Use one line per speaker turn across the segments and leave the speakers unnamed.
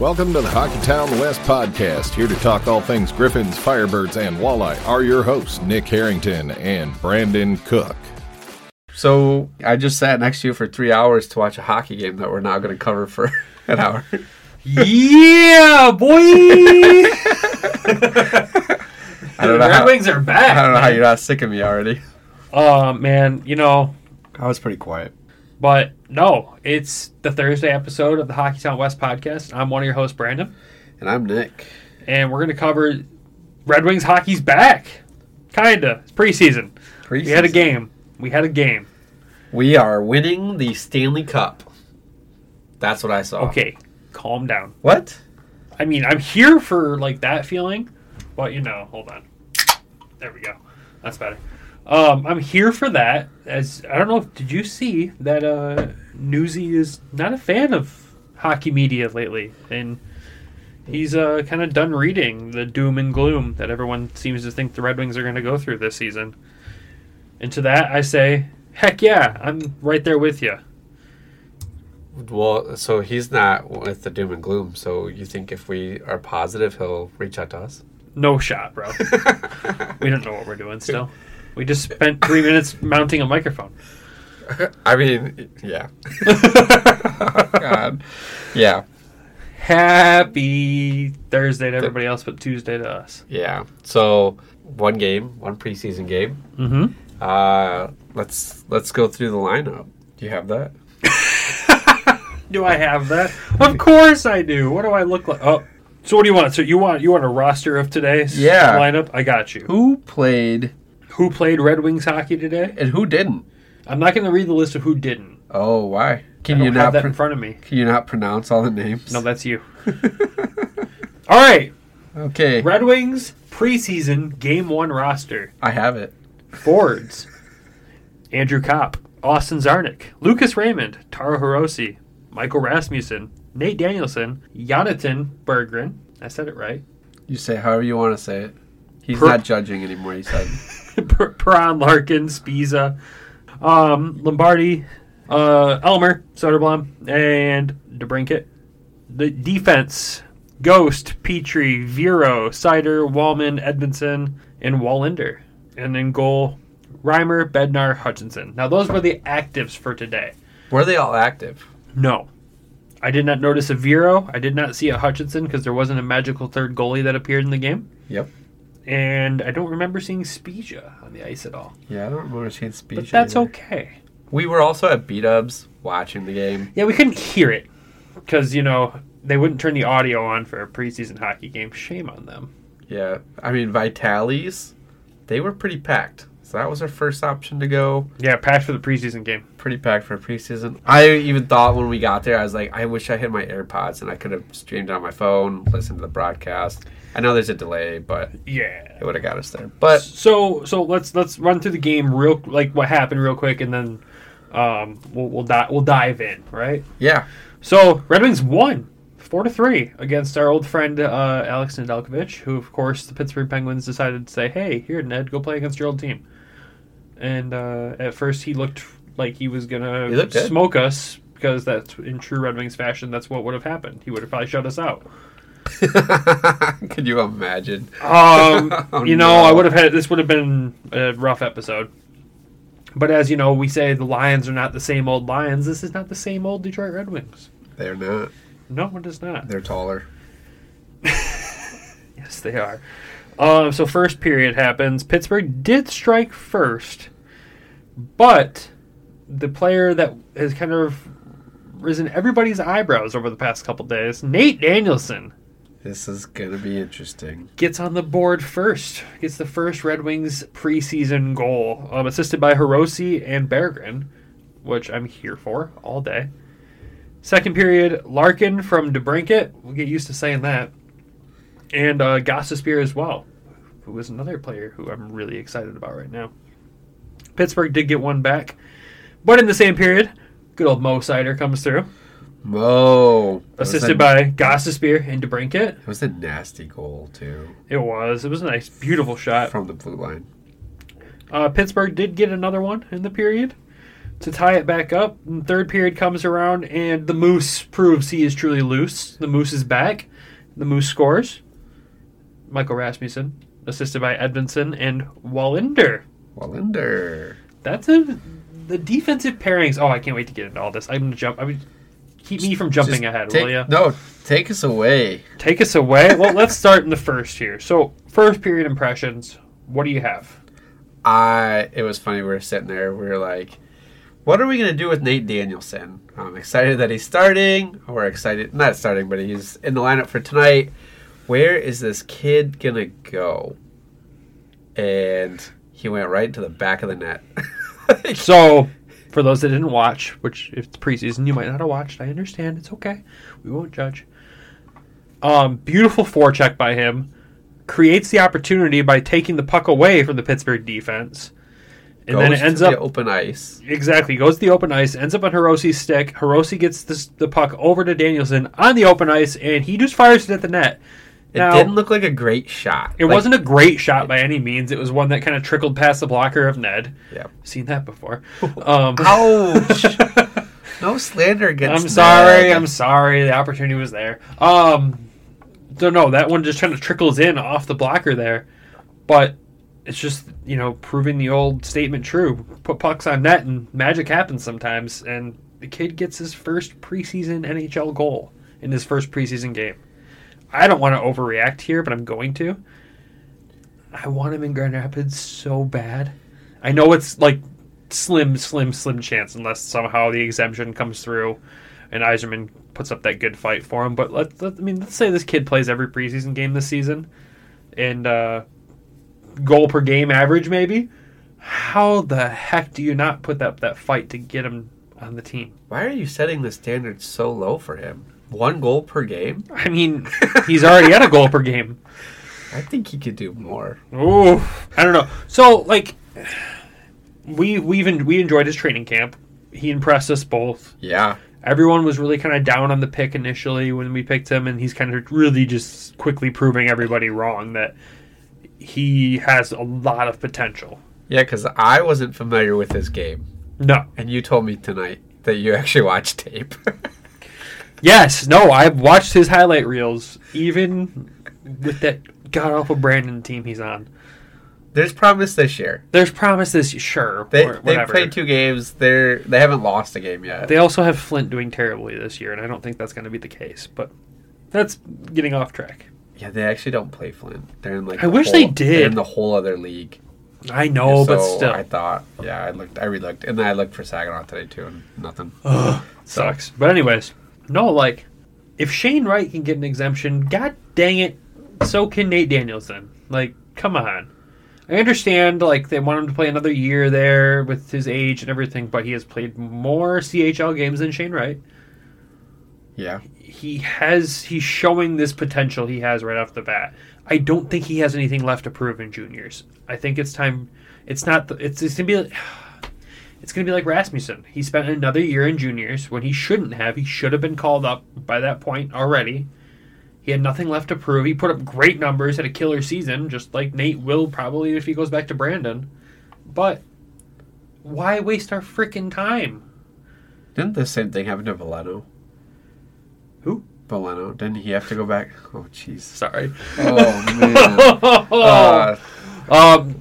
Welcome to the Hockeytown West podcast. Here to talk all things Griffins, Firebirds, and Walleye are your hosts, Nick Harrington and Brandon Cook.
So I just sat next to you for three hours to watch a hockey game that we're now going to cover for an hour.
Yeah, boy!
I don't know
Red
how,
Wings are back.
I don't know how you're not sick of me already.
Uh, man, you know,
I was pretty quiet.
but no, it's the Thursday episode of the Hockeytown West podcast. I'm one of your hosts, Brandon,
And I'm Nick.
and we're going to cover Red Wings hockey's back. Kinda. It's preseason. We had a game. We had a game.
We are winning the Stanley Cup. That's what I saw.
Okay, calm down.
What?
I mean, I'm here for like that feeling, but you know, hold on. There we go. That's better. Um, I'm here for that. As I don't know, if- did you see that uh, Newsy is not a fan of hockey media lately, and he's uh, kind of done reading the doom and gloom that everyone seems to think the Red Wings are going to go through this season. And to that, I say, heck yeah, I'm right there with you.
Well, so he's not with the doom and gloom. So you think if we are positive, he'll reach out to us?
No shot, bro. we don't know what we're doing still. We just spent three minutes mounting a microphone.
I mean, yeah. God. Yeah.
Happy Thursday to everybody else, but Tuesday to us.
Yeah. So one game, one preseason game.
Mm-hmm.
Uh, let's let's go through the lineup. Do you have that?
Do I have that? Of course I do. What do I look like? Oh, so what do you want? So you want you want a roster of today's
Yeah.
lineup? I got you.
Who played
Who played Red Wings hockey today?
and who didn't?
I'm not going to read the list of who didn't.
Oh, why? Can
I don't
you
have
not
that
pr-
in front of me.
can you not pronounce all the names?
No, that's you. All right,
okay.
Red Wings preseason game one roster.
I have it.
Forwards Andrew Copp, Austin Czarnik, Lucas Raymond, Taro Hirose, Michael Rasmussen, Nate Danielson, Jonatan Berggren. I said it right.
You say however you want to say it. He's
Per-
not judging anymore. He said.
Per- Perron Larkin, Spiza, um, Lombardi, uh, Elmer, Soderblom, and DeBrincat. The defense Ghost, Petry, Vero, Seider, Wallman, Edvinsson, and Wallinder. And then goal Reimer, Bednar, Hutchinson. Now, those were the actives for today.
Were they all active?
No. I did not notice a Vero. I did not see a Hutchinson because there wasn't a magical third goalie that appeared in the game.
Yep.
And I don't remember seeing Spezia on the ice at all.
Yeah, I don't remember seeing Spezia.
But that's
either.
okay.
We were also at B Dubs watching the game.
Yeah, we couldn't hear it because, you know, they wouldn't turn the audio on for a preseason hockey game. Shame on them.
Yeah, I mean Vitalis, they were pretty packed. So that was our first option to go.
Yeah, packed for the preseason game.
Pretty packed for a preseason. I even thought when we got there, I was like, I wish I had my AirPods and I could have streamed on my phone, listened to the broadcast. I know there's a delay, but
Yeah.
it would have got us there. But
So so let's let's run through the game real like what happened real quick and then um we'll we'll, di- we'll dive in, right?
yeah,
So Red Wings won four to three against our old friend uh, Alex Nedeljkovic, who of course the Pittsburgh Penguins decided to say, "Hey, here Ned, go play against your old team." And uh, at first he looked like he was gonna
good.
smoke us because that's in true Red Wings fashion. That's what would have happened. He would have probably shut us out.
could you imagine?
Um,
Oh,
you know,
no.
I would have had this would have been a rough episode. But as you know, we say the Lions are not the same old Lions. This is not the same old Detroit Red Wings.
They're not.
No, it is not.
They're taller.
Yes, they are. Um, so first period happens. Pittsburgh did strike first, but the player that has kind of risen everybody's eyebrows over the past couple days, Nate Danielson,
This is gonna be interesting.
gets on the board first. Gets the first Red Wings preseason goal, um, assisted by Hirose and Berggren, which I'm here for all day. Second period, Larkin from DeBrincat. We'll get used to saying that. And uh, Gostisbehere as well, who is another player who I'm really excited about right now. Pittsburgh did get one back. But in the same period, good old Mo Seider comes through,
Was
assisted by Gostisbehere and DeBrincat.
It was a nasty goal too
It was. It was a nice, beautiful shot.
from the blue line.
Uh, Pittsburgh did get another one in the period. to tie it back up. And third period comes around, and the Moose proves he is truly loose. The Moose is back. The Moose scores. Michael Rasmussen, assisted by Edvinsson and Wallinder.
Wallander.
That's a the defensive pairings. Oh, I can't wait to get into all this. I'm gonna jump. I mean, keep me from jumping
Just
ahead,
take-
will you?
No, take us away.
Take us away. well, let's start in the first here. So, first period impressions. What do you have?
I it was funny. We were sitting there. We were like, "What are we gonna do with Nate Danielson?" I'm excited that he's starting. We're excited, not starting, but he's in the lineup for tonight. Where is this kid gonna go? And he went right to the back of the net.
So, for those that didn't watch, which if it's preseason, you might not have watched. I understand. It's okay. We won't judge. Um, beautiful forecheck by him. Creates the opportunity by taking the puck away from the Pittsburgh defense. And then it ends
to
up
open ice.
Exactly. Goes to the open ice, ends up on Hirose's stick. Hirose gets this, the puck over to Danielson on the open ice, and he just fires it at the net.
It
Now,
didn't look like a great shot.
it
Like-
wasn't a great shot by any means. It was one that kind of trickled past the blocker of Ned.
Yeah.
Seen that before. Um,
Ouch! no slander against.
I'm sorry.
Ned.
I'm sorry. The opportunity was there. Um, don't know. That one just kind of trickles in off the blocker there, but it's just you know proving the old statement true. Put pucks on net, and magic happens sometimes. And the kid gets his first preseason NHL goal in his first preseason game. I don't want to overreact here, but I'm going to. I want him in Grand Rapids so bad. I know it's like slim, slim, slim chance unless somehow the exemption comes through and Yzerman puts up that good fight for him. But let, let I mean, let's say this kid plays every preseason game this season, and uh, goal per game average maybe. How the heck do you not put up that fight to get him on the team?
Why are you setting the standards so low for him? One goal per game?
I mean, he's already at a goal per game.
I think he could do more.
Ooh, I don't know. So like, we we even we enjoyed his training camp. He impressed us both.
Yeah.
Everyone was really kind of down on the pick initially when we picked him, and he's kind of really just quickly proving everybody wrong that he has a lot of potential.
Yeah, because I wasn't familiar with his game.
No.
And you told me tonight that you actually watched tape.
Yes. No. I've watched his highlight reels, even with that god awful Brandon team he's on.
There's promise this year.
There's promises, sure.
They they played two games. They're they haven't lost a game yet.
They also have Flint doing terribly this year, and I don't think that's going to be the case. But that's getting off track.
yeah, they actually don't play Flint. They're in like
I
the
wish
whole-
they did.
They're in the whole other league.
I know, but still,
I thought. Yeah, I looked. I relooked, and then I looked for Saginaw today too, and nothing.
sucks. But anyways, no, like if Shane Wright can get an exemption, god dang it, so can Nate Danielson. Like, come on. I understand, like they want him to play another year there with his age and everything, but he has played more CHL games than Shane Wright.
Yeah.
He has he's showing this potential he has right off the bat. I don't think he has anything left to prove in juniors. I think it's time. It's not. The, it's, it's gonna be. It's gonna be like Rasmussen. He spent another year in juniors when he shouldn't have. He should have been called up by that point already. He had nothing left to prove. He put up great numbers, had a killer season, just like Nate will probably if he goes back to Brandon. But why waste our freaking time?
Didn't the same thing happen to Veleno?
Who?
Veleno. Didn't he have to go back? Oh, jeez.
Sorry.
Oh man. uh,
um,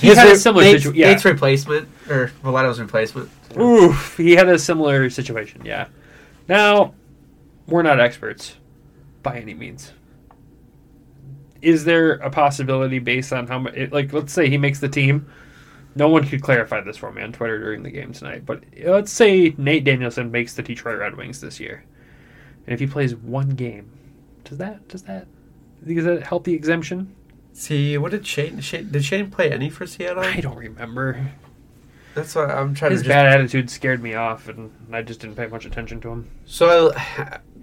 he had a similar
Nate's,
situation. Yeah.
Nate's replacement or Veleno's replacement.
Oof, he had a similar situation. Yeah. Now, we're not experts by any means. Is there a possibility based on how much? Like, let's say he makes the team. No one could clarify this for me on Twitter during the game tonight. But let's say Nate Danielson makes the Detroit Red Wings this year, and if he plays one game, does that does that does that help the exemption?
See, what did Shane, Shane? Did Shane play any for Seattle?
I don't remember.
That's what I'm trying
His
to. Just,
bad attitude scared me off, and I just didn't pay much attention to him.
So,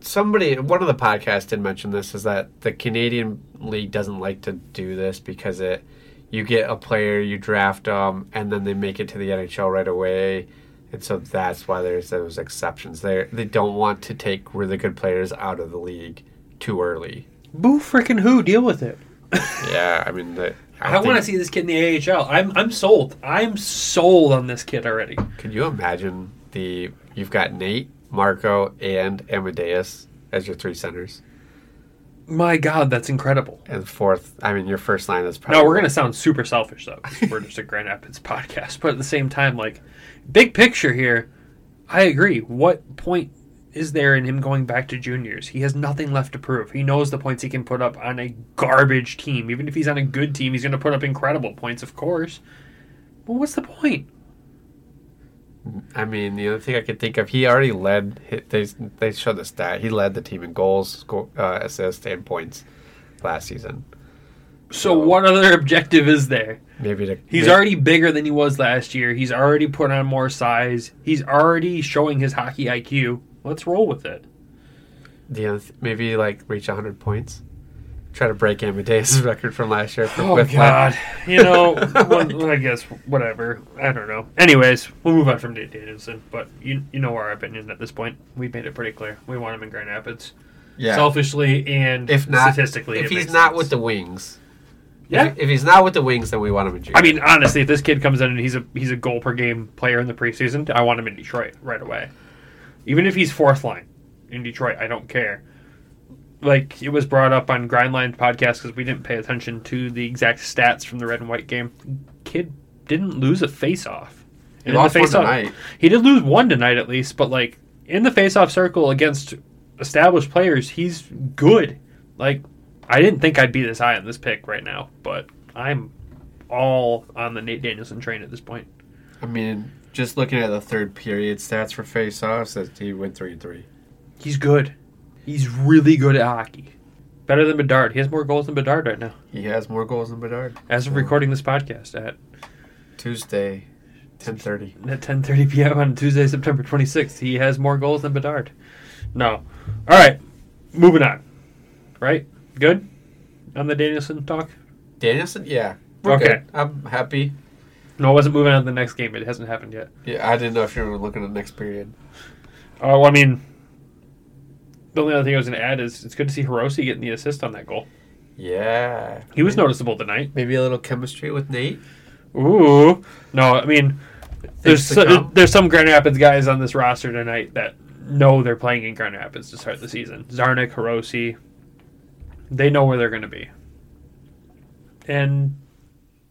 somebody, one of the podcasts did mention this is that the Canadian League doesn't like to do this because it, you get a player, you draft them, and then they make it to the NHL right away, and so that's why there's those exceptions. They they don't want to take really good players out of the league too early.
Boo freaking who? Deal with it.
Yeah, I mean, the,
I,
don't
want to see this kid in the AHL. I'm I'm sold. I'm sold on this kid already.
Can you imagine the you've got Nate, Marco, and Amadeus as your three centers,
My God, that's incredible.
and fourth. I mean, your first line is probably
No, we're gonna sound super selfish though. we're just a Grand Rapids podcast, but at the same time, like big picture here, I agree. What point is there in him going back to juniors? He has nothing left to prove. He knows the points he can put up on a garbage team. Even if he's on a good team, he's gonna put up incredible points, of course. But what's the point?
I mean, the other thing I could think of, he already led. They they showed the stat. He led the team in goals, sco- uh, assists, and points last season.
So what other objective is there?
Maybe to
He's
may-
already bigger than he was last year. He's already put on more size. He's already showing his hockey IQ. Let's roll with it.
the other th- maybe like reach 100 points. Try to break Amadeus' record from last year. For,
Oh
with
God! You know, well, I guess whatever. I don't know. Anyways, we'll move on from Nate Danielson. But you you know our opinion at this point. We've made it pretty clear. We want him in Grand Rapids,
yeah.
selfishly and
if not
statistically.
if he's not
sense.
with the wings,
yeah.
If, if he's not with the wings, then we want him in junior.
I mean, honestly, if this kid comes in and he's a he's a goal per game player in the preseason, I want him in Detroit right away. Even if he's fourth line in Detroit, I don't care. Like it was brought up on Grindline podcast because we didn't pay attention to the exact stats from the red and white game. Kid didn't lose a face off.
He lost one tonight.
He did lose one tonight at least, but like in the face off circle against established players, he's good. Like I didn't think I'd be this high on this pick right now, but I'm all on the Nate Danielson train at this point.
I mean, just looking at the third period stats for face-offs, that he went three and three.
He's good. He's really good at hockey. Better than Bedard. He has more goals than Bedard right now.
He has more goals than Bedard.
As of recording this podcast at
Tuesday, 10:30.
at 10:30 p.m. on Tuesday, September 26th, he has more goals than Bedard. No. All right. Moving on. Right? Good? On the Danielson talk?
Danielson, yeah. We're
Okay.
good. I'm happy.
No, I wasn't moving on to the next game. It hasn't happened yet.
Yeah, I didn't know if you were looking at the next period.
Oh, I mean, the only other thing I was going to add is it's good to see Hirose getting the assist on that goal.
Yeah.
He was noticeable tonight.
Maybe a little chemistry with Nate.
Ooh. No, I mean, there's so, there's some Grand Rapids guys on this roster tonight that know they're playing in Grand Rapids to start the season. Czarnik, Hirose, they know where they're going to be. And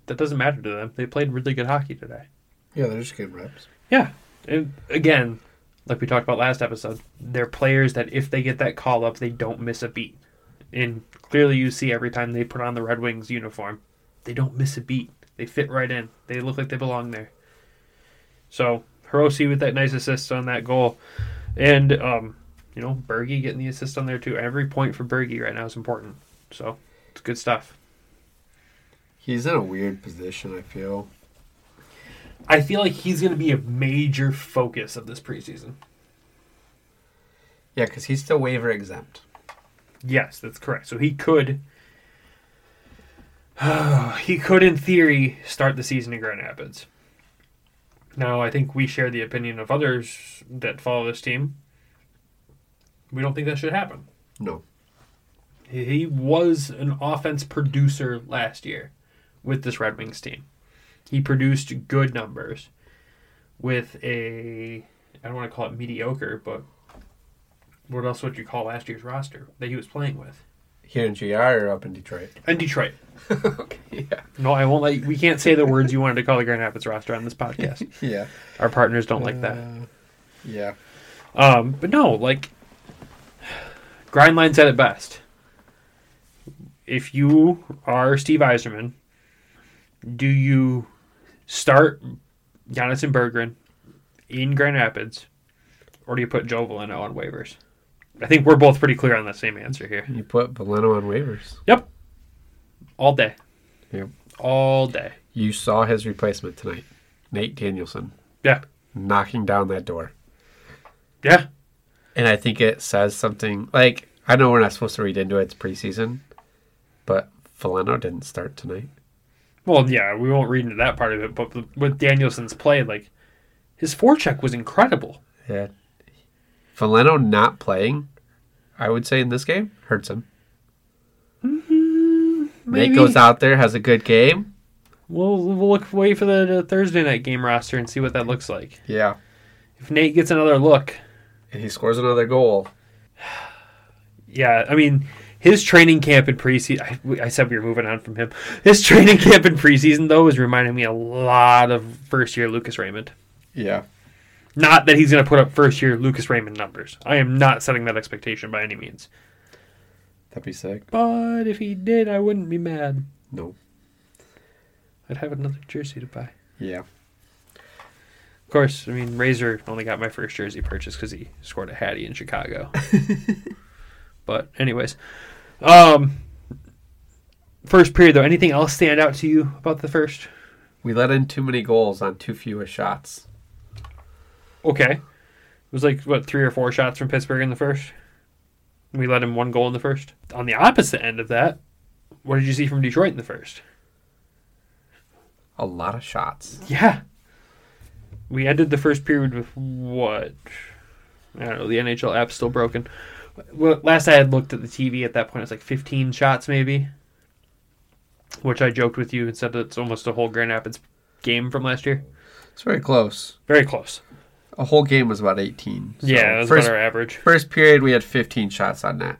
that doesn't matter to them. They played really good hockey today.
Yeah, they're just good reps.
Yeah. And again, like we talked about last episode, they're players that if they get that call up, they don't miss a beat. And clearly you see every time they put on the Red Wings uniform, they don't miss a beat. They fit right in. They look like they belong there. So Hirose with that nice assist on that goal. And um, you know, Bergie getting the assist on there too. Every point for Bergie right now is important. So it's good stuff.
He's in a weird position, I feel.
I feel like he's gonna be a major focus of this preseason.
Yeah, because he's still waiver exempt.
Yes, that's correct. So he could, he could, in theory, start the season in Grand Rapids. Now, I think we share the opinion of others that follow this team. We don't think that should happen.
No.
He was an offense producer last year with this Red Wings team. He produced good numbers with a, I don't want to call it mediocre, but what else would you call last year's roster that he was playing with?
Here in GR or up in Detroit?
And Detroit.
okay, yeah.
No, I won't let you, we can't say the words you wanted to call the Grand Rapids roster on this podcast.
Yeah.
Our partners don't like that.
Uh, yeah.
Um, but no, like Grindline said it best. If you are Steve Yzerman, do you start Jonathan Berggren in Grand Rapids, or do you put Joe Veleno on waivers? I think we're both pretty clear on the same answer here.
You put Veleno on waivers.
Yep, all day.
Yep.
all day.
You saw his replacement tonight, Nate Danielson,
Yeah,
knocking down that door.
yeah.
And I think it says something like I know we're not supposed to read into it, it's preseason, but Veleno didn't start tonight.
Well, yeah, we won't read into that part of it, but with Danielson's play, like his forecheck was incredible.
Yeah. Veleno not playing, I would say in this game, hurts him. Mm-hmm.
maybe.
Nate goes out there, has a good game.
We'll we'll look wait for the Thursday night game roster and see what that looks like.
Yeah.
If Nate gets another look,
And he scores another goal.
yeah, I mean his training camp in preseason. I, I said we were moving on from him. His training camp in preseason though is reminding me a lot of first year Lucas Raymond.
Yeah.
Not that he's going to put up first year Lucas Raymond numbers. I am not setting that expectation by any means.
That'd be sick.
But if he did, I wouldn't be mad.
No.
I'd have another jersey to buy.
Yeah.
Of course, I mean Razor only got my first jersey purchase because he scored a Hattie in Chicago. but anyways, um, first period though. Anything else stand out to you about the first?
We let in too many goals on too few shots.
Okay, it was like what three or four shots from Pittsburgh in the first. We let in one goal in the first. On the opposite end of that, what did you see from Detroit in the first?
A lot of shots.
Yeah. We ended the first period with what? I don't know. The NHL app's still broken. Well, last I had looked at the TV at that point, it's like 15 shots maybe. Which I joked with you and said that it's almost a whole Grand Rapids game from last year.
It's very close.
Very close.
A whole game was about 18. So
yeah, that's
first,
about our average.
first period, we had 15 shots on net.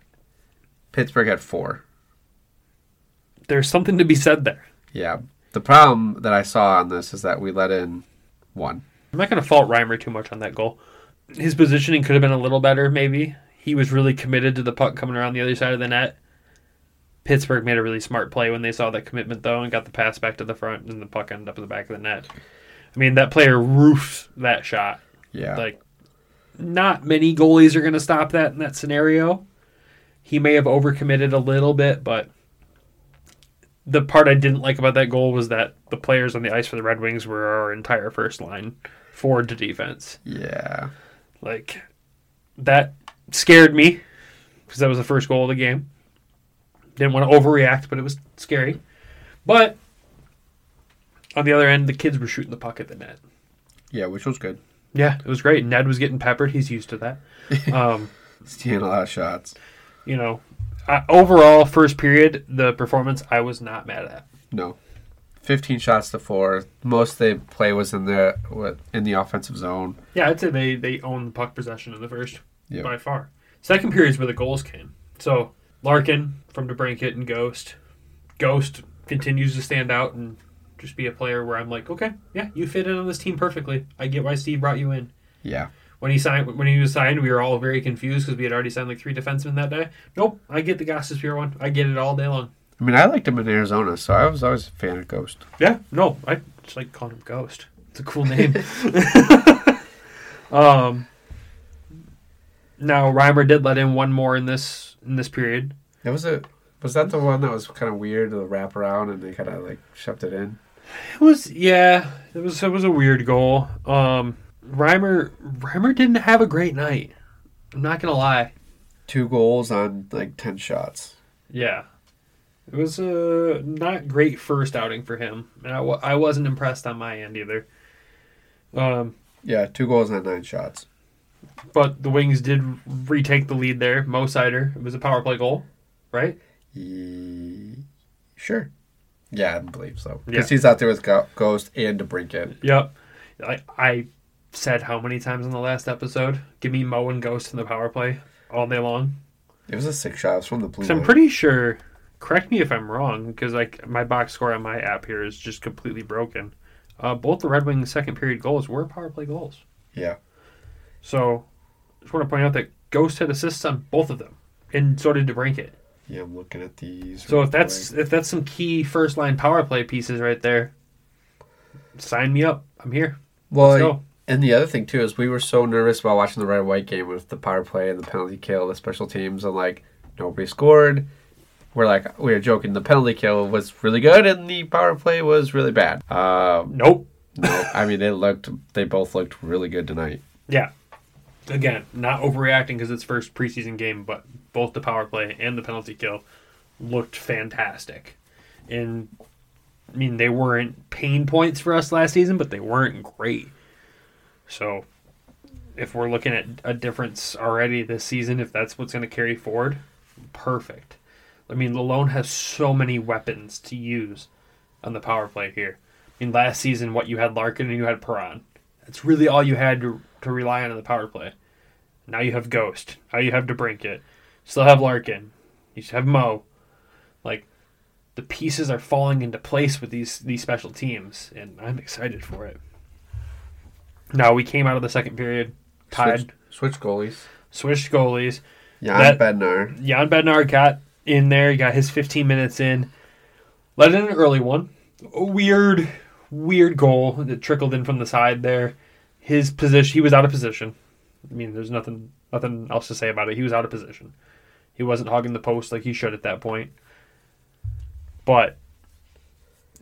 Pittsburgh had four.
There's something to be said there.
Yeah. The problem that I saw on this is that we let in one.
I'm not going to fault Reimer too much on that goal. His positioning could have been a little better, maybe. He was really committed to the puck coming around the other side of the net. Pittsburgh made a really smart play when they saw that commitment, though, and got the pass back to the front, and the puck ended up in the back of the net. I mean, that player roofs that shot.
Yeah.
Like, not many goalies are going to stop that in that scenario. He may have overcommitted a little bit, but the part I didn't like about that goal was that the players on the ice for the Red Wings were our entire first line, forward to defense.
yeah.
Like, that scared me because that was the first goal of the game. Didn't want to overreact, but it was scary. But on the other end, the kids were shooting the puck at the net.
Yeah, which was good.
Yeah, it was great. Ned was getting peppered. He's used to that. Um,
Stealing a lot of shots.
you know, I, overall, first period, the performance I was not mad at.
No. 15 shots to four. Most they play was in the what, in the offensive zone.
Yeah, I'd say they they owned the puck possession in the first
Yeah.
by far. Second period is where the goals came. So Larkin from DeBrincat and Ghost. Ghost continues to stand out and just be a player where I'm like, okay, yeah, you fit in on this team perfectly. I get why Steve brought you in.
Yeah.
When he signed, when he was signed, we were all very confused because we had already signed like three defensemen that day. Nope, I get the Gostisbehere one. I get it all day long.
I mean, I liked him in Arizona, so I was always a fan of Ghost.
Yeah, no, I just like calling him Ghost. It's a cool name. um, now Reimer did let in one more in this in this period.
That was a was that the one that was kind of weird the wrap around and they kind of like shoved it in.
It was yeah, it was it was a weird goal. Um, Reimer Reimer didn't have a great night. I'm not gonna lie.
Two goals on like ten shots.
Yeah, it was a not great first outing for him, and I, I wasn't impressed on my end either. Um,
Yeah, two goals on nine shots.
But the Wings did retake the lead there. Mo Seider, it was a power play goal, right?
Ye- Sure. Yeah, I believe so.
Yeah.
Because he's out there with Ghost and DeBrincat.
Yep. I, I said how many times in the last episode? Give me Mo and Ghost in the power play all day long.
It was a six shots from the blue.
I'm pretty sure. Correct me if I'm wrong, because like my box score on my app here is just completely broken. Uh, both the Red Wings second period goals were power play goals.
Yeah.
So, just want to point out that Ghost had assists on both of them, and so did DeBrincat.
Yeah, I'm looking at these.
So if that's
quick.
if that's some key first line power play pieces right there, sign me up. I'm here.
well,
Let's go.
and the other thing too is we were so nervous about watching the red white game with the power play and the penalty kill, the special teams, and like nobody scored. We're like we were joking. The penalty kill was really good, and the power play was really bad. Um,
Nope.
no, I mean it looked. They both looked really good tonight.
Yeah. Again, not overreacting because it's first preseason game, but both the power play and the penalty kill looked fantastic. And I mean, they weren't pain points for us last season, but they weren't great. So, if we're looking at a difference already this season, if that's what's going to carry forward, perfect. I mean, Lalonde has so many weapons to use on the power play here. I mean, last season, what you had Larkin and you had Perron. That's really all you had to, to rely on in the power play. Now you have Ghost. Now you have DeBrincat. Still have Larkin. You have Mo. Like, the pieces are falling into place with these these special teams, and I'm excited for it. Now we came out of the second period tied,
Switch, switch goalies.
switched goalies.
Jan
That-
Bednar.
Jan Bednar got in there, he got his 15 minutes in, let in an early one. A weird, weird goal that trickled in from the side there. His position, he was out of position. I mean, there's nothing, nothing else to say about it. He was out of position. He wasn't hogging the post like he should at that point. But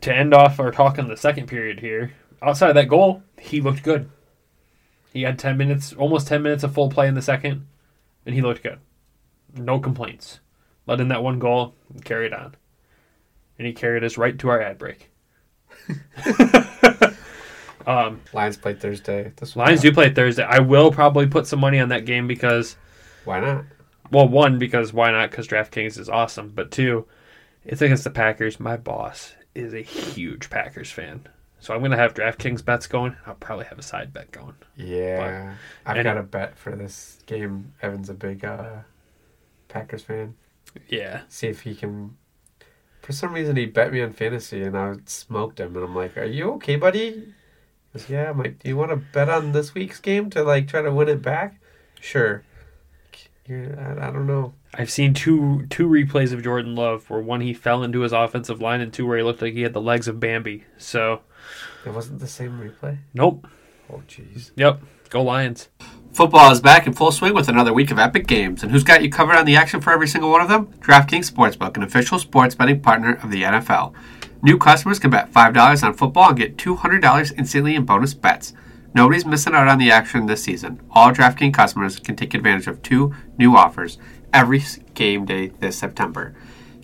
to end off our talk on the second period here, outside of that goal, he looked good. He had 10 minutes, almost 10 minutes of full play in the second, and he looked good. No complaints. Let in that one goal and carried on. And he carried us right to our ad break. um,
Lions play Thursday. This
Lions do play Thursday. I will probably put some money on that game because,
Why not?
well, one, because why not? Because DraftKings is awesome. But two, it's against the Packers. My boss is a huge Packers fan. So I'm going to have DraftKings bets going. I'll probably have a side bet going.
Yeah, I've
and-
got a bet for this game. Evan's a big uh, Packers fan.
Yeah.
See if he can. For some reason, he bet me on fantasy, and I smoked him. And I'm like, "Are you okay, buddy?" He goes, "Yeah." I'm like, "Do you want to bet on this week's game to like try to win it back?" Sure. You're, I, I don't know.
I've seen two two replays of Jordan Love where one he fell into his offensive line and two where he looked like he had the legs of Bambi. So,
It wasn't the same replay.
nope.
Oh, jeez.
Yep. Go Lions.
Football is back in full swing with another week of epic games, and who's got you covered on the action for every single one of them? DraftKings Sportsbook, an official sports betting partner of the NFL. New customers can bet $5 on football and get $200 instantly in bonus bets. Nobody's missing out on the action this season. All DraftKings customers can take advantage of two new offers every game day this September.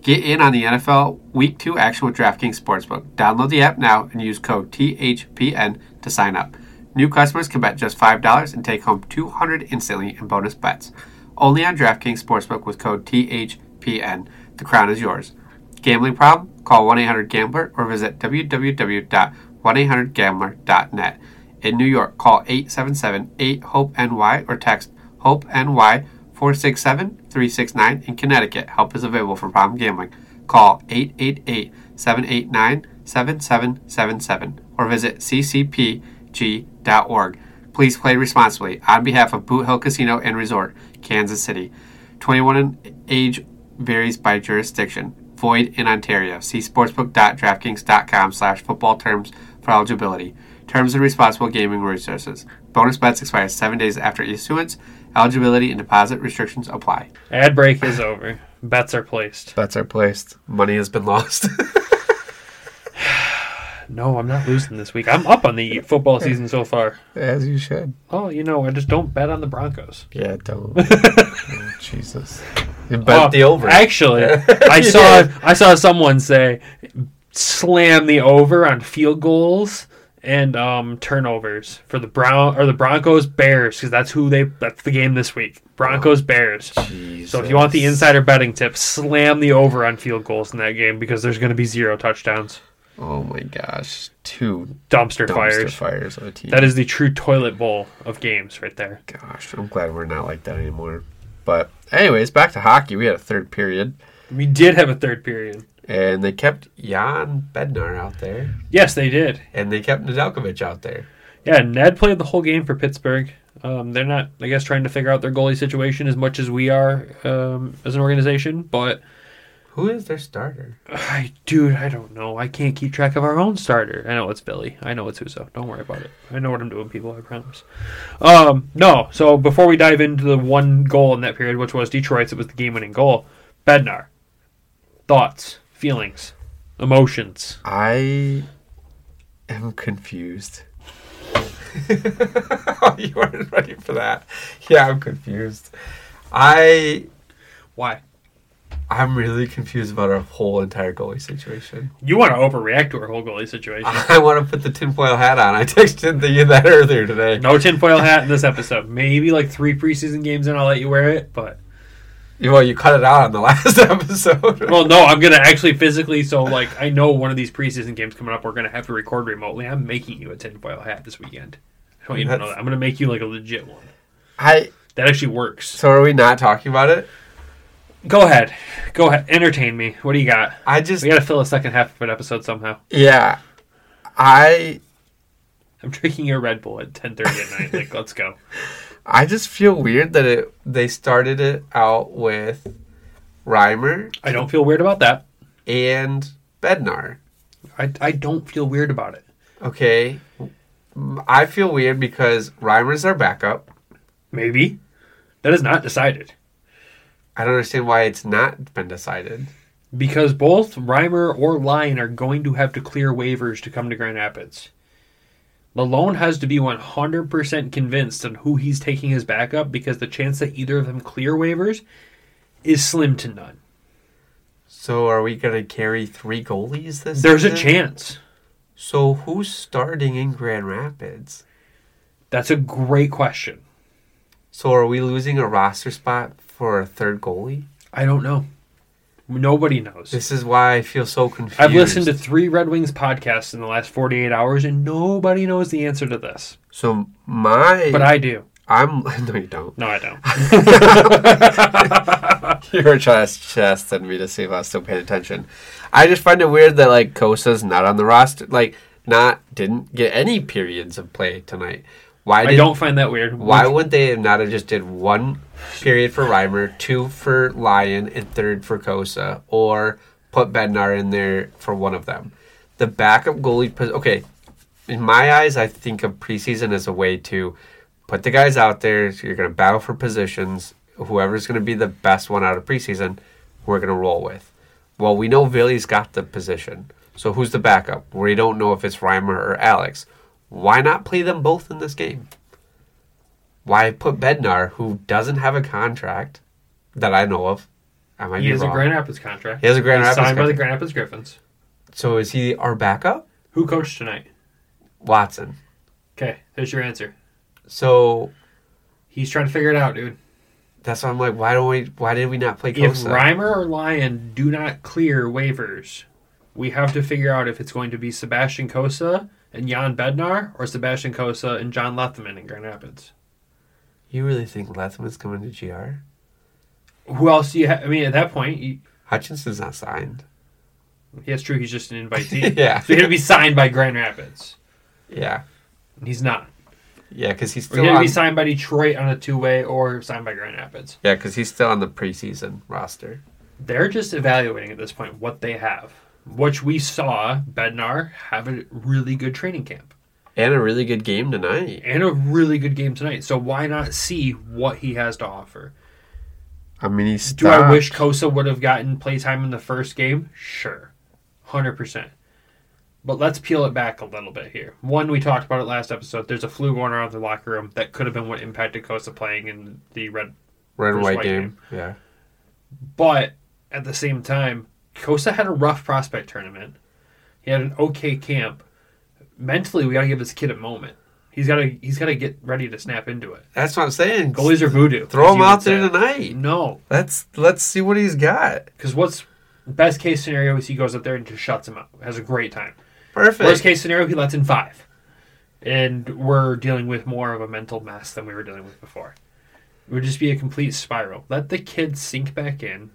Get in on the NFL Week 2 action with DraftKings Sportsbook. Download the app now and use code THPN to sign up. New customers can bet just $5 and take home 200 instantly in bonus bets. Only on DraftKings Sportsbook with code THPN. The crown is yours. Gambling problem? Call 1-800-GAMBLER or visit www.1800gambler.net. In New York, call 877-8-HOPE-NY or text HOPE-NY 467-369. In Connecticut, help is available for problem gambling. Call 888-789-7777 or visit ccpg.org. Please play responsibly on behalf of Boot Hill Casino and Resort, Kansas City. 21 and age varies by jurisdiction. Void in Ontario. See sportsbook.draftkings.com slash football terms for eligibility. Terms and responsible gaming resources. Bonus bets expire seven days after issuance. Eligibility and deposit restrictions apply.
Ad break is over. Bets are placed.
Bets are placed. Money has been lost.
No, I'm not losing this week. I'm up on the football season so far.
As you should.
Oh, you know, I just don't bet on the Broncos.
Yeah, don't. oh, Jesus. Bet
Oh,
the over.
Actually, I saw I saw someone say slam the over on field goals and um, turnovers for the Brown or the Broncos Bears because that's who they that's the game this week. Broncos Bears. So if you want the insider betting tip, slam the over on field goals in that game because there's going to be zero touchdowns.
Oh my gosh. Two
Dumpster,
dumpster
fires.
fires of a team.
That is the true toilet bowl of games right there.
Gosh, I'm glad we're not like that anymore. But anyways, back to hockey. We had a third period,
We did have a third period.
and they kept Jan Bednar out there,
Yes, they did.
and they kept Nedeljkovic out there.
Yeah, Ned played the whole game for Pittsburgh. Um, they're not, I guess, trying to figure out their goalie situation as much as we are um, as an organization. But,
Who is their starter?
I, dude, I don't know. I can't keep track of our own starter. I know it's Billy. I know it's Husso. Don't worry about it. I know what I'm doing, people. I promise. Um, no. So before we dive into the one goal in that period, which was Detroit's, it was the game-winning goal. Bednar, thoughts, feelings, emotions.
I am confused. you weren't ready for that. Yeah, I'm confused. I
Why?
I'm really confused about our whole entire goalie situation.
You want to overreact to our whole goalie situation.
I want to put the tinfoil hat on. I texted you that earlier today.
No tinfoil hat in this episode. Maybe like three preseason games and I'll let you wear it. But
Well, you cut it out on the last episode.
Well, no, I'm gonna actually physically. So, like, I know one of these preseason games coming up. We're gonna have to record remotely. I'm making you a tinfoil hat this weekend. I want you to know that. I'm gonna make you like a legit one.
I.
That actually works.
So are we not talking about it?
Go ahead, go ahead, entertain me. What do you got?
I just.
We gotta fill a second half of an episode somehow.
Yeah. I.
I'm drinking your Red Bull at 10:30 at night. Like, let's go.
I just feel weird that it they started it out with Reimer
I don't feel weird about that.
and Bednar.
I, I don't feel weird about it.
Okay. I feel weird because Reimer's our backup.
Maybe that is not decided
I don't understand why it's not been decided.
because both Reimer or Lyon are going to have to clear waivers to come to Grand Rapids. Malone has to be 100% convinced on who he's taking his backup because the chance that either of them clear waivers is slim to none.
So are we gonna carry three goalies this
There's a chance.
So who's starting in Grand Rapids?
That's a great question.
So are we losing a roster spot for a third goalie?
I don't know. Nobody knows.
This is why I feel so confused.
I've listened to three Red Wings podcasts in the last 48 hours, and nobody knows the answer to this.
So my
But I do.
I'm no you don't.
No, I don't.
You were trying to test me to see if I was still paying attention. I just find it weird that like Cossa's not on the roster. Like not didn't get any periods of play tonight. Why
I don't find that weird.
why would they not have just did one period for Reimer, two for Lyon, and third for Cossa, or put Bednar in there for one of them? The backup goalie. Okay, in my eyes, I think of preseason as a way to put the guys out there. So You're going to battle for positions. Whoever's going to be the best one out of preseason, we're going to roll with. Well, we know Ville's got the position. So who's the backup? We don't know if it's Reimer or Alex. Why not play them both in this game? Why put Bednar, who doesn't have a contract that I know of? I might
He
be
has a. Grand Rapids contract.
He has a Grand
He's
Rapids
signed by the. Grand Rapids Griffins.
so is he our backup?
Who coached tonight?
Watson.
Okay, there's your answer.
So
He's trying to figure it out, dude.
that's why I'm like, why don't we? Why did we not play
If Reimer or Lyon do not clear waivers, we have to figure out if it's going to be Sebastian Cossa and Jan Bednar or Sebastian Cossa and John Lethemon in Grand Rapids.
you really think Lethemon's coming to GR?
Who else do you have? I mean, at that point, you,
Hutchinson's not signed.
yeah, it's true. He's just an invitee.
yeah,
So he'd be signed by Grand Rapids.
yeah,
And he's not.
yeah, because he's
Or
still
he'd
on.
be signed by Detroit on a two way or signed by Grand Rapids.
yeah, because he's still on the preseason roster.
They're just evaluating at this point what they have, which we saw Bednar have a really good training camp
And a really good game tonight.
and a really good game tonight. So why not see what he has to offer?
I mean, he's.
Do I wish Cossa would have gotten playtime in the first game? Sure. 100%. But let's peel it back a little bit here. One, we talked about it last episode. There's a flu going around the locker room that could have been what impacted Cossa playing in the red.
red and white
white
game? Yeah,
But at the same time, Cossa had a rough prospect tournament. He had an okay camp. Mentally, we got to give this kid a moment. He's got to he's got to get ready to snap into it.
that's what I'm saying.
Goalies are voodoo.
Throw him out there
say.
tonight.
No,
Let's let's see what he's got.
because what's best case scenario is he goes up there and just shuts him up, has a great time.
Perfect.
Worst case scenario, he lets in five, and we're dealing with more of a mental mess than we were dealing with before. It would just be a complete spiral. Let the kid sink back in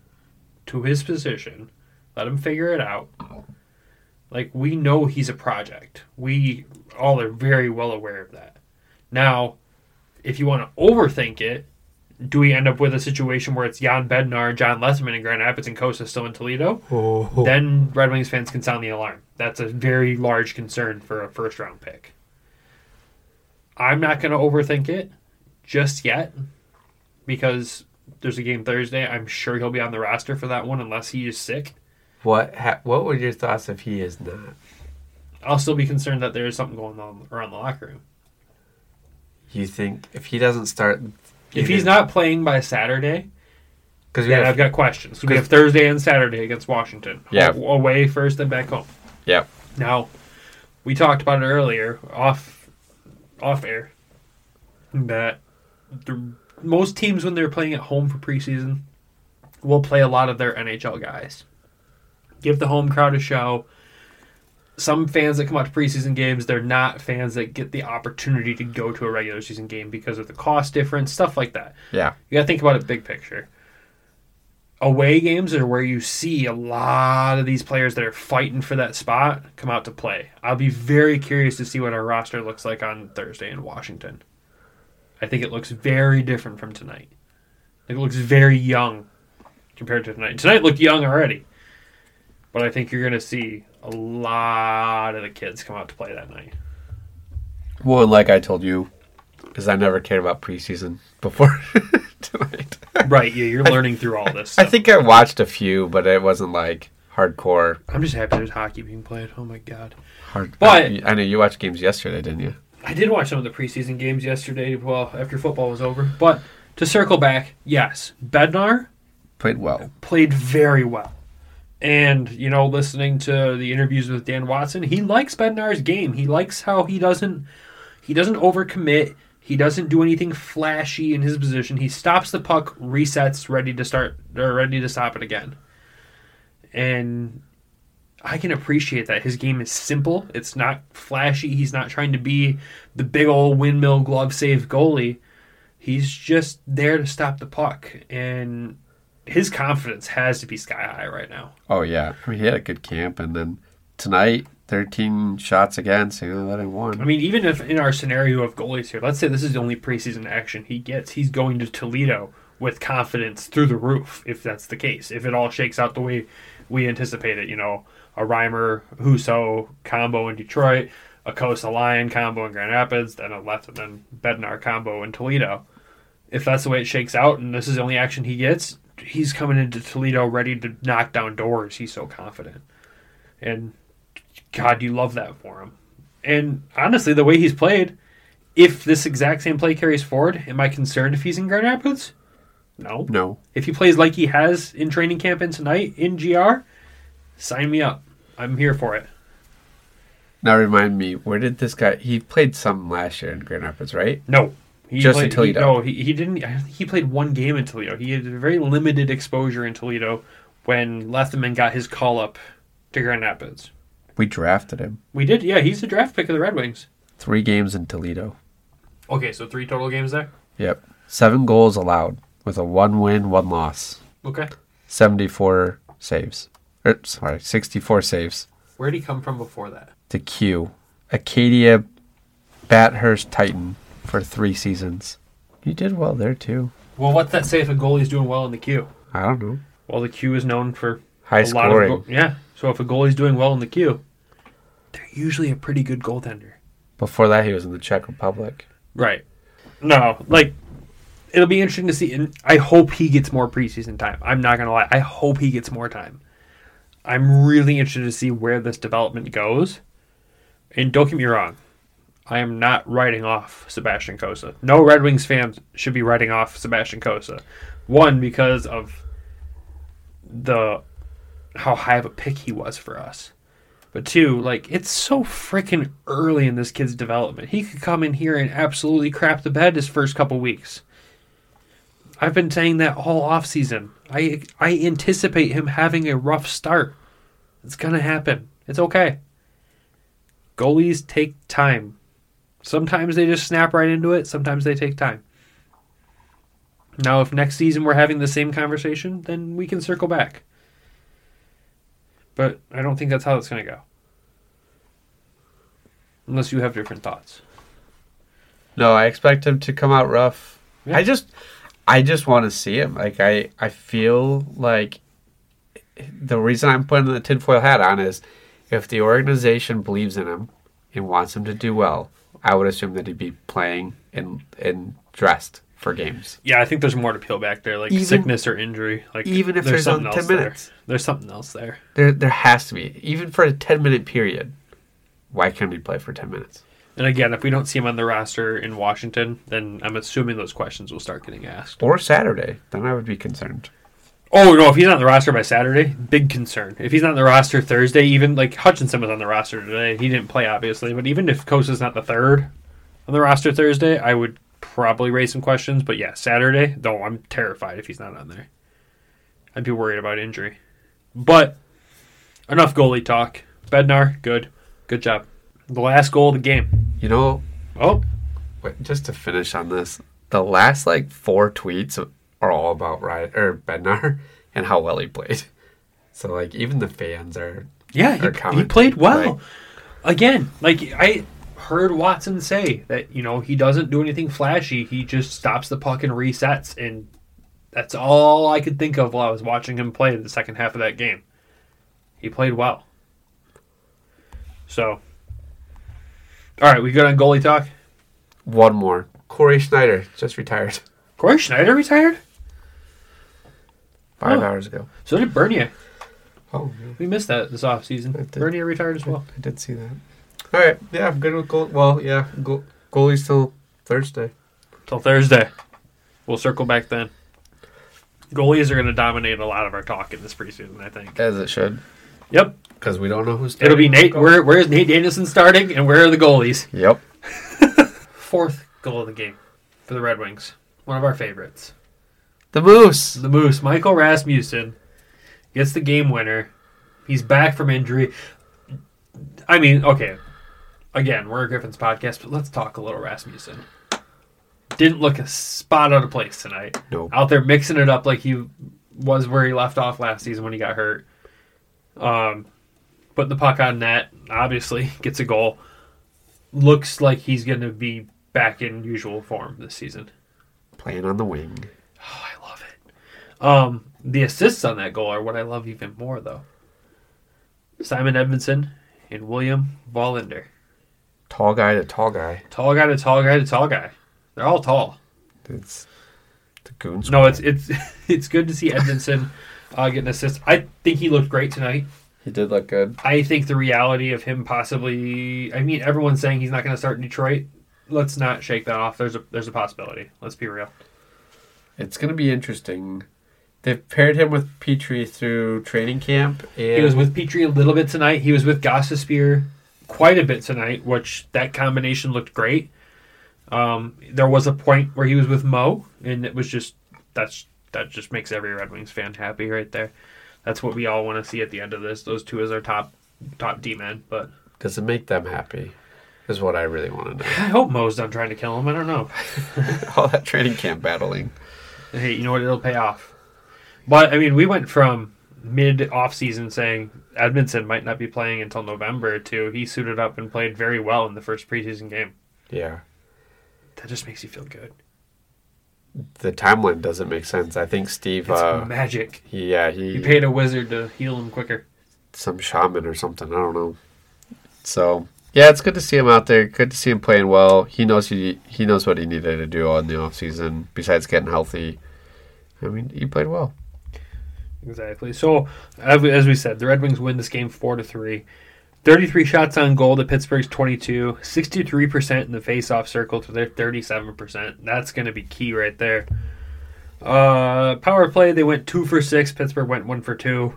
to his position. Let him figure it out. Like we know he's a project. We all are very well aware of that. Now, if you want to overthink it, do we end up with a situation where it's Jan Bednar, John Lethemon, and Grand Rapids, and Cossa still in Toledo?
Oh.
then Red Wings fans can sound the alarm. That's a very large concern for a first round pick. I'm not going to overthink it just yet because there's a game Thursday. I'm sure he'll be on the roster for that one unless he is sick.
What ha- what were your thoughts if he is not?
I'll still be concerned that there is something going on around the locker room.
You think if he doesn't start,
If he's not playing by Saturday,
because we
then
have,
I've got questions. We have Thursday and Saturday against Washington.
Yeah.
Away first, then back home.
yeah,
Now, we talked about it earlier off off air that the, most teams when they're playing at home for preseason will play a lot of their NHL guys. Give the home crowd a show. Some fans that come out to preseason games, they're not fans that get the opportunity to go to a regular season game because of the cost difference, stuff like that.
Yeah.
You got to think about it big picture. Away games are where you see a lot of these players that are fighting for that spot come out to play. I'll be very curious to see what our roster looks like on Thursday in Washington. I think it looks very different from tonight. It looks very young compared to tonight. Tonight looked young already. But I think you're going to see a lot of the kids come out to play that night.
Well, like I told you, because I never cared about preseason before tonight.
Right, yeah, you're learning through all this.
I think I watched a few, but it wasn't like hardcore.
I'm just happy there's hockey being played. Oh my god.
Hard.
But-
I know you watched games yesterday, didn't you?
I did watch some of the preseason games yesterday, well, after football was over. But to circle back, yes, Bednar
Played well.
played very well. And, you know, listening to the interviews with Dan Watson, he likes Bednar's game. He likes how he doesn't he doesn't overcommit. He doesn't do anything flashy in his position. He stops the puck, resets, ready to start or ready to stop it again. And I can appreciate that. His game is simple. It's not flashy. He's not trying to be the big old windmill glove save goalie. He's just there to stop the puck. And his confidence has to be sky high right now.
Oh yeah, I mean he had a good camp, and then tonight, thirteen shots against, know, that in one.
I mean, even if in our scenario of goalies here, let's say this is the only preseason action he gets, he's going to Toledo with confidence through the roof, if that's the case. If it all shakes out the way we anticipate it, you know, a Reimer Husso combo in Detroit, a Cossa Lyon combo in Grand Rapids, then a left and then Bednar combo in Toledo. If that's the way it shakes out and this is the only action he gets, he's coming into Toledo ready to knock down doors. He's so confident. And God, you love that for him. And honestly, the way he's played, if this exact same play carries forward, am I concerned if he's in Grand Rapids? No.
No,
If he plays like he has in training camp and tonight in GR, sign me up. I'm here for it.
now remind me, where did this guy? He played some last year in Grand Rapids, right?
No. He
Just in
played,
Toledo.
He, no, he, he didn't. He played one game in Toledo. He had very limited exposure in Toledo when Lethemon got his call up to Grand Rapids.
We drafted him.
We did, yeah. He's a draft pick of the Red Wings.
Three games in Toledo.
Okay, so three total games there.
Yep, seven goals allowed with a one win, one loss,
Okay.
seventy-four saves. Er, sorry, sixty-four saves.
Where did he come from before that?
to Q, Acadia Bathurst Titan for three seasons. You did well there too.
Well, what's that say if a goalie's doing well in the queue?
I don't know.
Well, the queue is known for
High
a lot
scoring.
of go- yeah. So if a goalie's doing well in the queue, they're usually a pretty good goaltender.
Before that, he was in the Czech Republic.
Right. No, like it'll be interesting to see. And I hope he gets more preseason time. I'm not gonna lie. I hope he gets more time. I'm really interested to see where this development goes. And don't get me wrong, I am not writing off Sebastian Cossa. No Red Wings fans should be writing off Sebastian Cossa. One because of the how high of a pick he was for us. But two, like it's so freaking early in this kid's development. He could come in here and absolutely crap the bed his first couple weeks. I've been saying that all off season. I I anticipate him having a rough start. It's gonna happen. It's okay. Goalies take time. Sometimes they just snap right into it. Sometimes they take time. Now, if next season we're having the same conversation, then we can circle back. But I don't think that's how it's going to go. Unless you have different thoughts.
No, I expect him to come out rough.
Yeah.
I just, I just want to see him. Like I, I feel like the reason I'm putting the tinfoil hat on is if the organization believes in him and wants him to do well, I would assume that he'd be playing and and dressed for games.
Yeah, I think there's more to peel back there, like
Even-
sickness or injury. Like
even if there's
something
only
else
10
there.
minutes.
There's something else there.
There, there has to be even for a ten minute period. Why can't he play for ten minutes?
And again, if we don't see him on the roster in Washington, then I'm assuming those questions will start getting asked.
Or Saturday, then I would be concerned.
Oh no, if he's not on the roster by Saturday, big concern. If he's not on the roster Thursday, even like Hutchinson was on the roster today. He didn't play obviously, but even if Cossa's not the third on the roster Thursday, I would probably raise some questions. But yeah, Saturday, though I'm terrified if he's not on there. I'd be worried about injury. But enough goalie talk. Bednar, good, good job. The last goal of the game.
You know,
Oh,
wait, just to finish on this, the last like four tweets are all about Ryan or Bednar and how well he played. So like even the fans are
yeah,
Or
he, he played well.
like-
Again, like I heard Watson say that you know he doesn't do anything flashy. He just stops the puck and resets, and that's all I could think of while I was watching him play the second half of that game. He played well. So, all right, we good on goalie talk.
one more. Cory Schneider just retired
Cory Schneider retired.
Five
Oh.
hours ago.
So did Bernier.
Oh,
We missed that this off season. Bernier retired as well.
I did see that. All right, yeah, I'm good with goal. Well, yeah, goal, goalie's till Thursday.
Till Thursday. We'll circle back then. Goalies are going to dominate a lot of our talk in this preseason, I think.
As it should,
Yep.
because we don't know who's.
It'll be Nate. Where, where is Nate Danielson starting, and where are the goalies?
Yep.
Fourth goal of the game for the Red Wings. One of our favorites.
The Moose.
The Moose, Michael Rasmussen, gets the game winner. He's back from injury. I mean, okay. Again, we're a Griffins podcast, but let's talk a little Rasmussen. Didn't look a spot out of place tonight.
Nope.
Out there mixing it up like he was where he left off last season when he got hurt. Um, putting the puck on net, obviously gets a goal. Looks like he's going to be back in usual form this season.
Playing on the wing.
Oh, I love it. Um, the assists on that goal are what I love even more, though. Simon Edvinsson and William Wallinder.
Tall guy to tall guy.
Tall guy to tall guy to tall guy. They're all tall.
It's the goons.
No, it's it's it's good to see Edvinsson uh, get an assist. I think he looked great tonight.
he did look good.
I think the reality of him possibly. I mean, everyone's saying he's not going to start in Detroit. Let's not shake that off. There's a there's a possibility. Let's be real.
It's gonna be interesting. They've paired him with Petry through training camp, and
He was with Petry a little bit tonight. He was with Gostisbehere quite a bit tonight, which that combination looked great. Um, there was a point where he was with Mo, and it was just that's that just makes every Red Wings fan happy right there. That's what we all want to see at the end of this. Those two as our top top D men. But
Does it make them happy? Is what I really want to know.
I hope Mo's done trying to kill him. I don't know.
All that training camp battling.
hey, you know what? It'll pay off. But I mean, we went from mid off season saying Edvinsson might not be playing until November to he suited up and played very well in the first preseason game.
Yeah.
That just makes you feel good.
The timeline doesn't make sense. I think Steve.
It's
Uh,
magic.
he, yeah, he
You paid a wizard to heal him quicker.
some shaman or something. I don't know. So yeah, it's good to see him out there. Good to see him playing well. He knows he he knows what he needed to do on the off season besides getting healthy. I mean, he played well.
Exactly. So, as we, said, the Red Wings win this game four to three. Thirty-three shots on goal to Pittsburgh's twenty-two. Sixty-three percent in the face-off circle to their thirty-seven percent. That's going to be key right there. Uh, power play, they went two for six. Pittsburgh went one for two.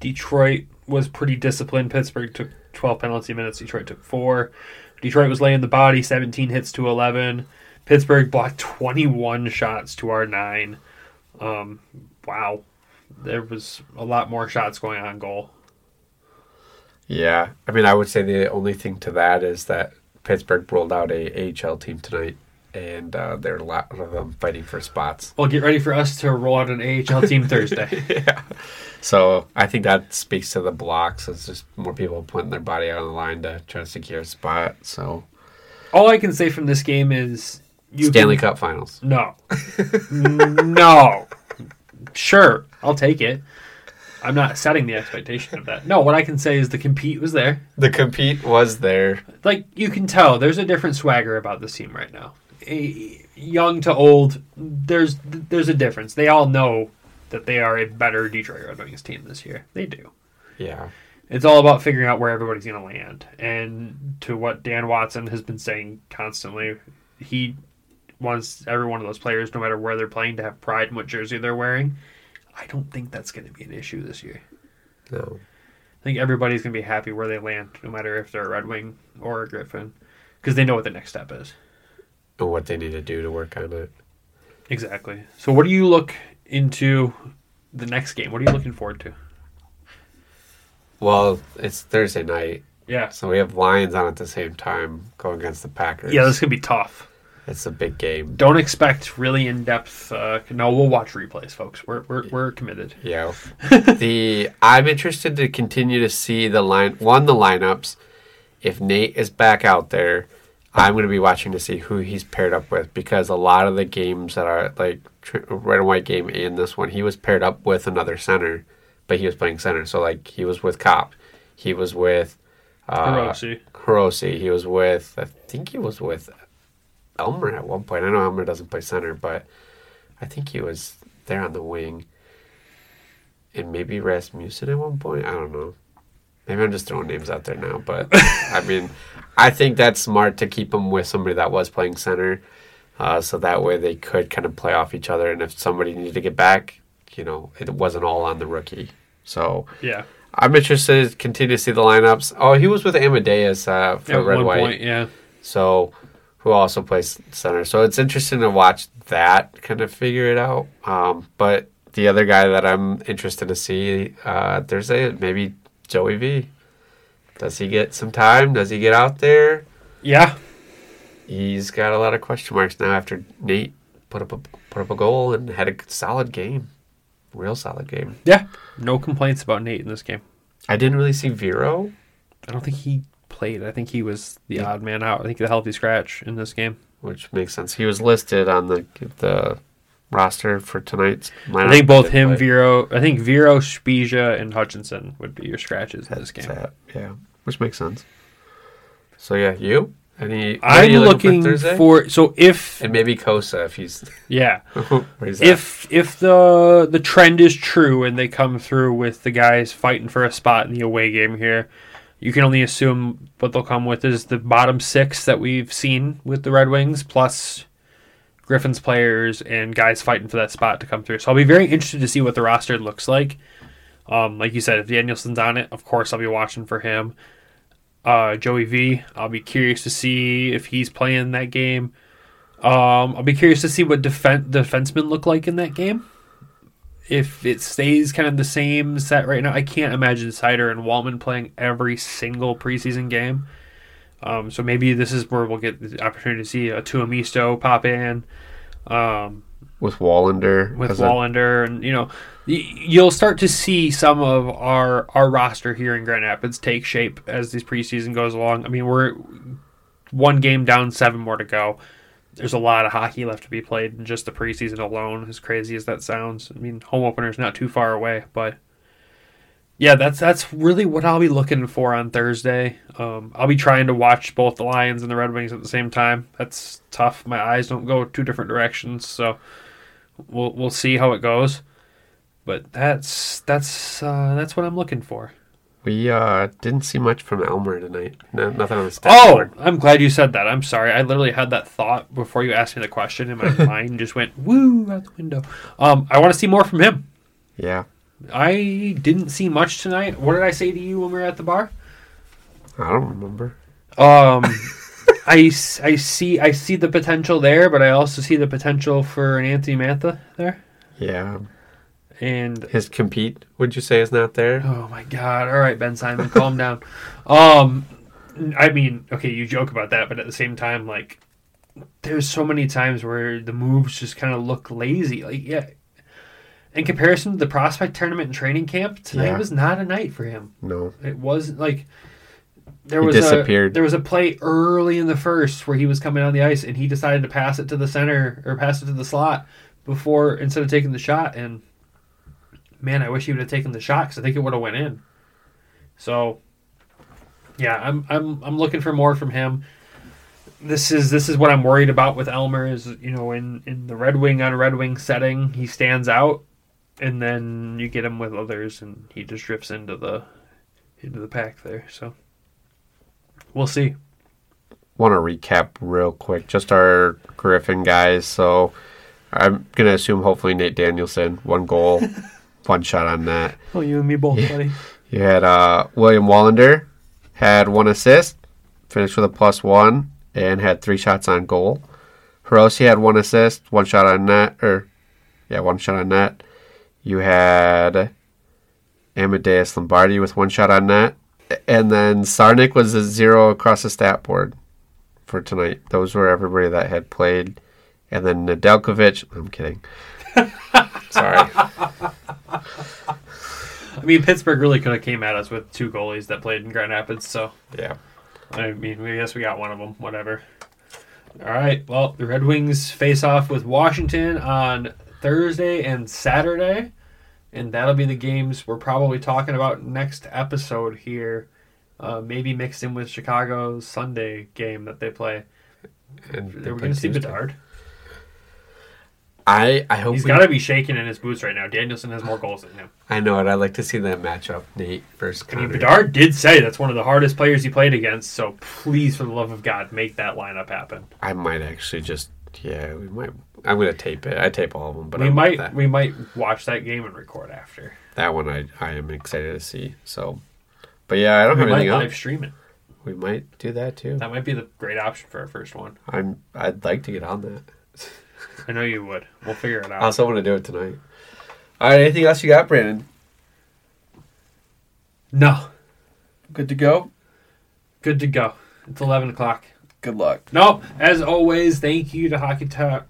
Detroit was pretty disciplined. Pittsburgh took twelve penalty minutes. Detroit took four. Detroit was laying the body, seventeen hits to eleven. Pittsburgh blocked twenty-one shots to our nine. Um, wow there was a lot more shots going on goal.
Yeah, I mean, I would say the only thing to that is that Pittsburgh rolled out a AHL team tonight, and uh, there are a lot of them fighting for spots.
Well, get ready for us to roll out an AHL team Thursday.
yeah. So I think that speaks to the blocks. It's just more people putting their body out on the line to try to secure a spot. So
All I can say from this game is you
Stanley
can-
Cup Finals.
No, no. Sure, I'll take it. I'm not setting the expectation of that. No, what I can say is the compete was there.
The compete was there.
Like you can tell, there's a different swagger about this team right now. A, young to old, there's there's a difference. They all know that they are a better Detroit Red Wings team this year. They do.
Yeah.
It's all about figuring out where everybody's going to land. And to what Dan Watson has been saying constantly, he wants every one of those players, no matter where they're playing, to have pride in what jersey they're wearing. I don't think that's going to be an issue this year.
No.
I think everybody's going to be happy where they land, no matter if they're a Red Wing or a Griffin, because they know what the next step is.
And what they need to do to work on it.
Exactly. So, what do you look into the next game? What are you looking forward to?
Well, it's Thursday night,
Yeah.
so we have Lions on at the same time going against the Packers.
Yeah, this could be tough.
It's a big game.
Don't expect really in depth. Uh, no, we'll watch replays, folks. We're we're, we're committed.
Yeah. the I'm interested to continue to see the line one the lineups. If Nate is back out there, I'm going to be watching to see who he's paired up with because a lot of the games that are like red and white game and this one, he was paired up with another center, but he was playing center. So like he was with Copp, he was with uh,
Hirose.
Hirose. He was with I think he was with Elmer at one point. I know Elmer doesn't play center, but I think he was there on the wing. And maybe Rasmussen at one point. I don't know. Maybe I'm just throwing names out there now, but I mean, I think that's smart to keep him with somebody that was playing center, uh, so that way they could kind of play off each other. And if somebody needed to get back, you know, it wasn't all on the rookie. So
Yeah.
I'm interested to continue to see the lineups. Oh, he was with Amadeus uh, for
At
Red
one
White.
point, yeah.
So, who also plays center. So it's interesting to watch that kind of figure it out. Um, but the other guy that I'm interested to see uh, Thursday, maybe Joey V. Does he get some time? Does he get out there?
Yeah.
He's got a lot of question marks now after Nate put up a put up a goal and had a solid game, real solid game.
Yeah. No complaints about Nate in this game.
I didn't really see Vero.
I don't think he played. I think he was the odd man out. I think the healthy scratch in this game.
which makes sense. He was listed on the the roster for tonight's lineup.
I think both him,
play.
Vero, I think Vero, Spezia, and Hutchinson would be your scratches in this game.
Sad. Yeah, which makes sense. So yeah, you any?
I'm
you
looking
for,
for so if
and maybe Cossa if he's
yeah
where he's at.
if if the the trend is true and they come through with the guys fighting for a spot in the away game here, you can only assume what they'll come with is the bottom six that we've seen with the Red Wings plus Griffin's players and guys fighting for that spot to come through. So I'll be very interested to see what the roster looks like. Um, like you said, if Danielson's on it, of course I'll be watching for him. Uh, Joey V, I'll be curious to see if he's playing that game. Um, I'll be curious to see what defen- defensemen look like in that game. If it stays kind of the same set right now, I can't imagine Seider and Walman playing every single preseason game. Um, so maybe this is where we'll get the opportunity to see a Tuomisto pop in. Um,
with Wallinder
with
as a-
Wallinder, and you know, you'll start to see some of our our roster here in Grand Rapids take shape as this preseason goes along. I mean, we're one game down, seven more to go. There's a lot of hockey left to be played in just the preseason alone. As crazy as that sounds, I mean, home opener's not too far away, but yeah, that's that's really what I'll be looking for on Thursday. Um, I'll be trying to watch both the Lions and the Red Wings at the same time. That's tough. My eyes don't go two different directions, so we'll we'll see how it goes. But that's that's uh, that's what I'm looking for.
We uh didn't see much from Elmer tonight. No, nothing on the stat
Oh,
board.
I'm glad you said that. I'm sorry. I literally had that thought before you asked me the question, and my mind just went woo out the window. Um, I want to see more from him.
Yeah,
I didn't see much tonight. What did I say to you when we were at the bar?
I don't remember.
Um, I, I see I see the potential there, but I also see the potential for an Anthony Mantha there.
Yeah,
And
his compete. Would you say is not there?
oh my god! All right, Ben Simon, calm down. Um, I mean, okay, you joke about that, but at the same time, like, there's so many times where the moves just kind of look lazy. Like, yeah. In comparison to the prospect tournament and training camp, tonight
Yeah.
was not a night for him.
No.
It wasn't like there
He
was. A, there was a play early in the first where he was coming on the ice and he decided to pass it to the center or pass it to the slot before instead of taking the shot. And man, I wish he would have taken the shot because I think it would have went in. So yeah, I'm I'm I'm looking for more from him. This is this is what I'm worried about with Elmer is you know in in the Red Wing on Red Wing setting he stands out, and then you get him with others and he just drifts into the into the pack there. So we'll see.
want to recap real quick just our Griffin guys. So I'm gonna assume hopefully Nate Danielson one goal, one shot on net.
Oh, you and me both, buddy.
You had uh, William Wallinder had one assist, finished with a plus one, and had three shots on goal. Hirose had one assist, one shot on net, or yeah, one shot on net. You had Amadeus Lombardi with one shot on net. And then Czarnik was a zero across the stat board for tonight. Those were everybody that had played. And then Nedeljkovic. I'm kidding. Sorry.
I mean, Pittsburgh really could have came at us with two goalies that played in Grand Rapids, so
Yeah.
I mean, I guess we got one of them. Whatever. All right. Well, the Red Wings face off with Washington on Thursday and Saturday, and that'll be the games we're probably talking about next episode here. Uh, maybe mixed in with Chicago's Sunday game that they play.
And
Are we going to see Bedard?
I, I hope
He's got to be shaking in his boots right now. Danielson has more goals than him.
I know it. I'd like to see that matchup, Nate versus
I mean,
Connor.
Bedard did say that's one of the hardest players he played against. So please, for the love of God, make that lineup happen.
I might actually just yeah, we might. I'm gonna tape it. I tape all of them, but
we
I
might we might watch that game and record after.
that one. I I am excited to see. So, but yeah, I don't
We
have
might
anything
live
else.
stream it.
We might do that too.
That might be the great option for our first one.
I'm. I'd like to get on that.
I know you would. We'll figure it out.
I also want to do it tonight. All right. Anything else you got, Brandon?
no,
Good to go.
good to go. It's eleven o'clock.
Good luck.
No, as always, thank you to Hockey Talk.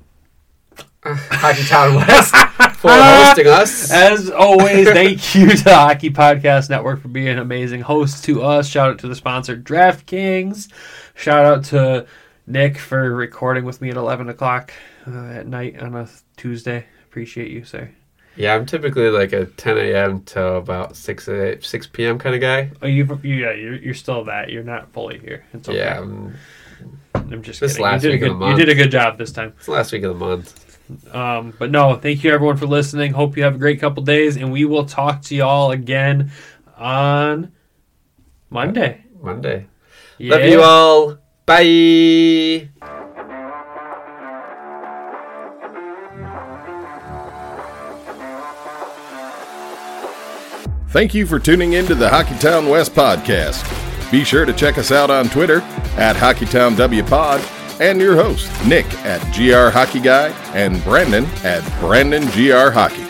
Hockeytown West for hosting us.
As always, thank you to the Hockey Podcast Network for being an amazing host to us. Shout out to the sponsor, DraftKings. Shout out to Nick for recording with me at 11 o'clock uh, at night on a Tuesday. Appreciate you, sir.
Yeah, I'm typically like a 10 a.m. to about 6 a, 6 p.m. kind of guy.
Oh, you, you yeah, you're, you're still that. You're not fully here. It's okay.
Yeah, um,
I'm just
This
kidding.
last
you, did
week
a
of
good,
the
you did a good job this time.
it's the last week of the month.
Um, but no, thank you everyone for listening. Hope you have a great couple days, and we will talk to y'all again on Monday.
Monday.
Yeah.
Love you all. Bye.
Thank you for tuning in to the Hockeytown West podcast. Be sure to check us out on Twitter at HockeytownWPod and your host, Nick at GR Hockey Guy and Brandon at Brandon GR Hockey.